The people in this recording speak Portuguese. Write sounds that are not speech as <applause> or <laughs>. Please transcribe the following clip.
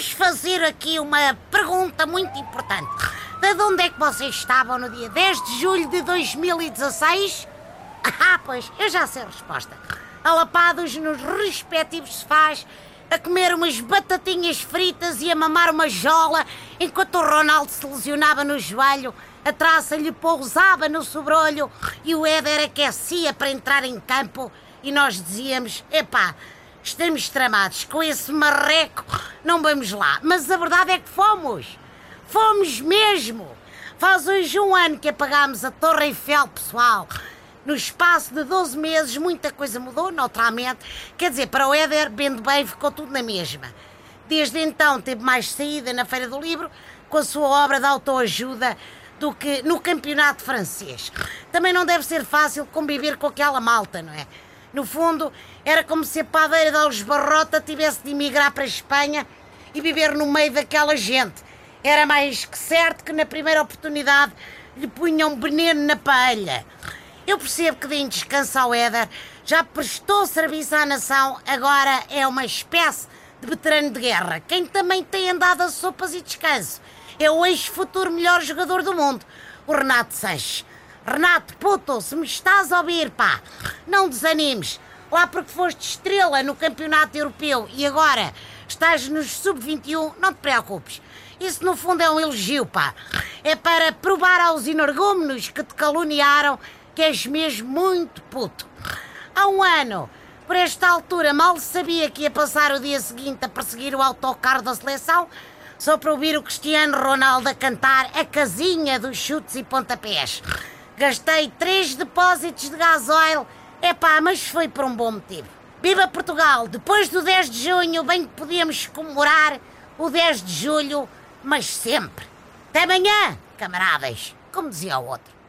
vos fazer aqui uma pergunta muito importante. De onde é que vocês estavam no dia 10 de julho de 2016? <laughs> Ah, pois, eu já sei a resposta. Alapados nos respectivos sofás, a comer umas batatinhas fritas e a mamar uma jola, enquanto o Ronaldo se lesionava no joelho, a traça lhe pousava no sobrolho e o Éder aquecia para entrar em campo e nós dizíamos, epá, estamos tramados com esse marreco, não vamos lá. Mas a verdade é que fomos. Fomos mesmo. Faz hoje um ano que apagámos a Torre Eiffel, pessoal. No espaço de 12 meses, muita coisa mudou, naturalmente. Quer dizer, para o Éder, bem de bem, ficou tudo na mesma. Desde então, teve mais saída na Feira do Livro, com a sua obra de autoajuda, do que no campeonato francês. Também não deve ser fácil conviver com aquela malta, não é? No fundo, era como se a padeira de Alves Barrota tivesse de emigrar para a Espanha e viver no meio daquela gente. Era mais que certo que na primeira oportunidade lhe punham veneno na palha. Eu percebo que deem descanso ao Éder, já prestou serviço à nação, agora é uma espécie de veterano de guerra. Quem também tem andado a sopas e descanso é o ex-futuro melhor jogador do mundo, o Renato Sanches. Renato, puto, se me estás a ouvir, pá, não desanimes. Lá porque foste estrela no campeonato europeu e agora estás nos sub-21, não te preocupes. Isso no fundo é um elogio, pá. É para provar aos energúmenos que te caluniaram que és mesmo muito puto. Há um ano, por esta altura, mal sabia que ia passar o dia seguinte a perseguir o autocarro da seleção, só para ouvir o Cristiano Ronaldo a cantar a casinha dos chutes e pontapés. Gastei três depósitos de gasóleo, epá, mas foi por um bom motivo. Viva Portugal! Depois do 10 de junho, bem que podíamos comemorar o 10 de julho, mas sempre. Até amanhã, camaradas, como dizia o outro.